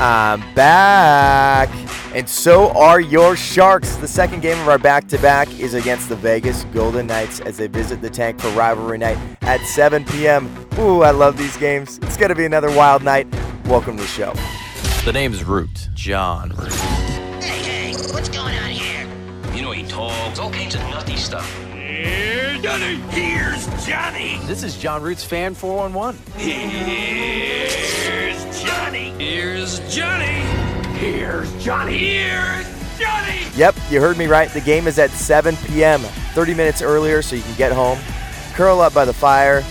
I'm back. And so are your Sharks. The second game of our back to back is against the Vegas Golden Knights as they visit the tank for rivalry night at 7 p.m. Ooh, I love these games. It's going to be another wild night. Welcome to the show. The name's Root. Jon Root. Hey, hey, what's going on here? You know, he talks all kinds of nutty stuff. Here's Johnny. Here's Johnny. This is Jon Root's Fan 411. Here's Johnny. Here's Johnny. Here's Johnny. Here's Johnny. Yep, you heard me right. The game is at 7 p.m., 30 minutes earlier so you can get home, curl up by the fire,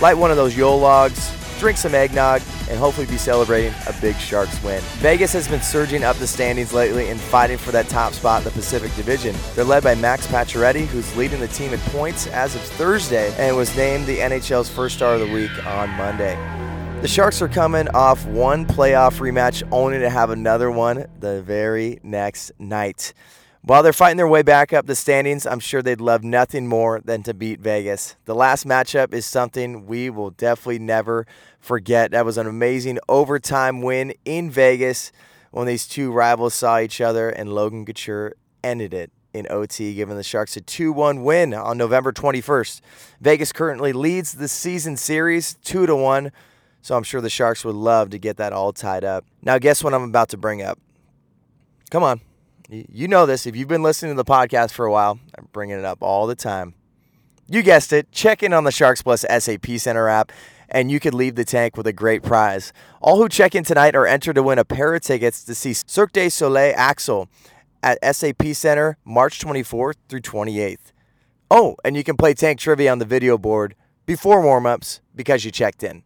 light one of those Yule logs, drink some eggnog, and hopefully be celebrating a big Sharks win. Vegas has been surging up the standings lately and fighting for that top spot in the Pacific Division. They're led by Max Pacioretty, who's leading the team in points as of Thursday and was named the NHL's first star of the week on Monday. The Sharks are coming off one playoff rematch, only to have another one the very next night. While they're fighting their way back up the standings, I'm sure they'd love nothing more than to beat Vegas. The last matchup is something we will definitely never forget. That was an amazing overtime win in Vegas when these two rivals saw each other, and Logan Couture ended it in OT, giving the Sharks a 2 1 win on November 21st. Vegas currently leads the season series 2 to 1. So I'm sure the Sharks would love to get that all tied up. Now, guess what I'm about to bring up? Come on. You know this. If you've been listening to the podcast for a while, I'm bringing it up all the time. You guessed it. Check in on the Sharks Plus SAP Center app, and you could leave the tank with a great prize. All who check in tonight are entered to win a pair of tickets to see Cirque du Soleil Axel at SAP Center March 24th through 28th. Oh, and you can play tank trivia on the video board before warm-ups because you checked in.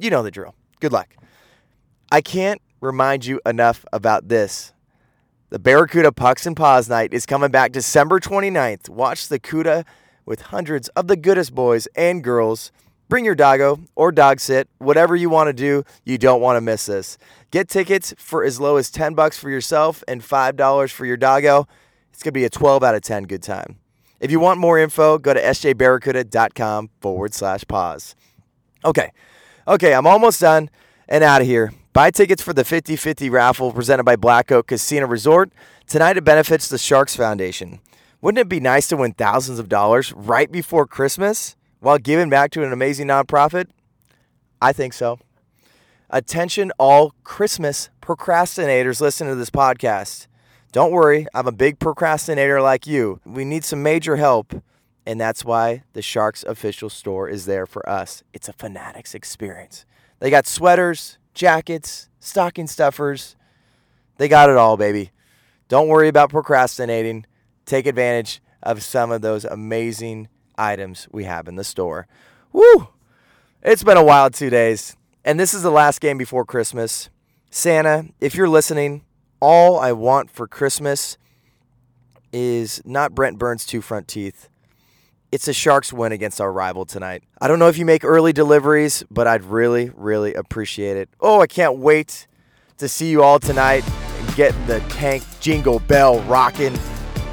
You know the drill. Good luck. I can't remind you enough about this. The Barracuda Pucks and Paws Night is coming back December 29th. Watch the CUDA with hundreds of the goodest boys and girls. Bring your doggo or dog sit, whatever you want to do. You don't want to miss this. Get tickets for as low as 10 bucks for yourself and $5 for your doggo. It's going to be a 12 out of 10 good time. If you want more info, go to sjbarracuda.com forward slash paws. Okay, Okay, I'm almost done and out of here. Buy tickets for the 50 50 raffle presented by Black Oak Casino Resort. Tonight it benefits the Sharks Foundation. Wouldn't it be nice to win thousands of dollars right before Christmas while giving back to an amazing nonprofit? I think so. Attention, all Christmas procrastinators listening to this podcast. Don't worry, I'm a big procrastinator like you. We need some major help and that's why the Sharks official store is there for us. It's a Fanatics experience. They got sweaters, jackets, stocking stuffers. They got it all, baby. Don't worry about procrastinating. Take advantage of some of those amazing items we have in the store. Woo! It's been a wild two days. And this is the last game before Christmas. Santa, if you're listening, all I want for Christmas is not Brent Burns' two front teeth it's a Sharks win against our rival tonight. I don't know if you make early deliveries, but I'd really, really appreciate it. Oh, I can't wait to see you all tonight and get the tank jingle bell rocking.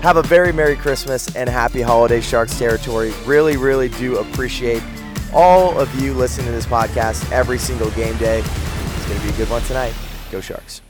Have a very Merry Christmas and Happy Holiday Sharks territory. Really, really do appreciate all of you listening to this podcast every single game day. It's going to be a good one tonight. Go Sharks.